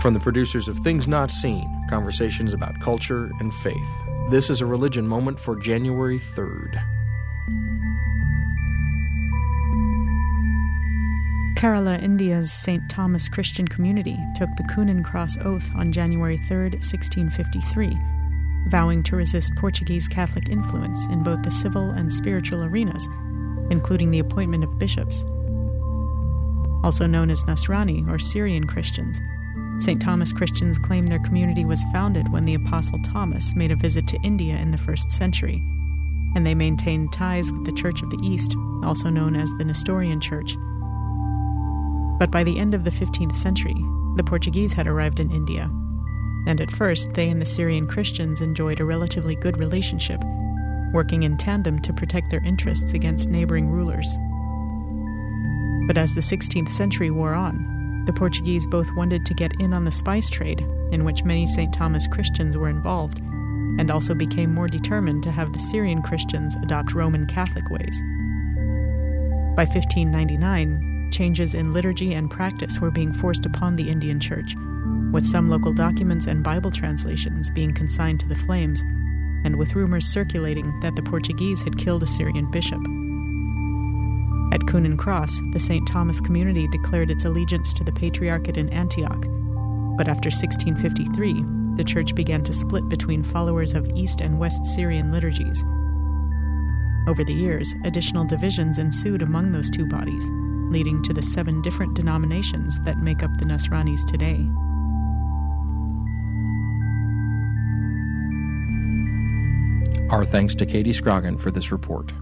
From the producers of Things Not Seen, conversations about culture and faith. This is a religion moment for January 3rd. Kerala, India's St. Thomas Christian community took the Coonan Cross Oath on January 3, 1653, vowing to resist Portuguese Catholic influence in both the civil and spiritual arenas, including the appointment of bishops. Also known as Nasrani or Syrian Christians, St. Thomas Christians claim their community was founded when the Apostle Thomas made a visit to India in the first century, and they maintained ties with the Church of the East, also known as the Nestorian Church. But by the end of the 15th century, the Portuguese had arrived in India, and at first they and the Syrian Christians enjoyed a relatively good relationship, working in tandem to protect their interests against neighboring rulers. But as the 16th century wore on, the Portuguese both wanted to get in on the spice trade, in which many St. Thomas Christians were involved, and also became more determined to have the Syrian Christians adopt Roman Catholic ways. By 1599, changes in liturgy and practice were being forced upon the Indian Church, with some local documents and Bible translations being consigned to the flames, and with rumors circulating that the Portuguese had killed a Syrian bishop. At Coonan Cross, the St. Thomas community declared its allegiance to the Patriarchate in Antioch, but after 1653, the church began to split between followers of East and West Syrian liturgies. Over the years, additional divisions ensued among those two bodies, leading to the seven different denominations that make up the Nasranis today. Our thanks to Katy Scrogin for this report.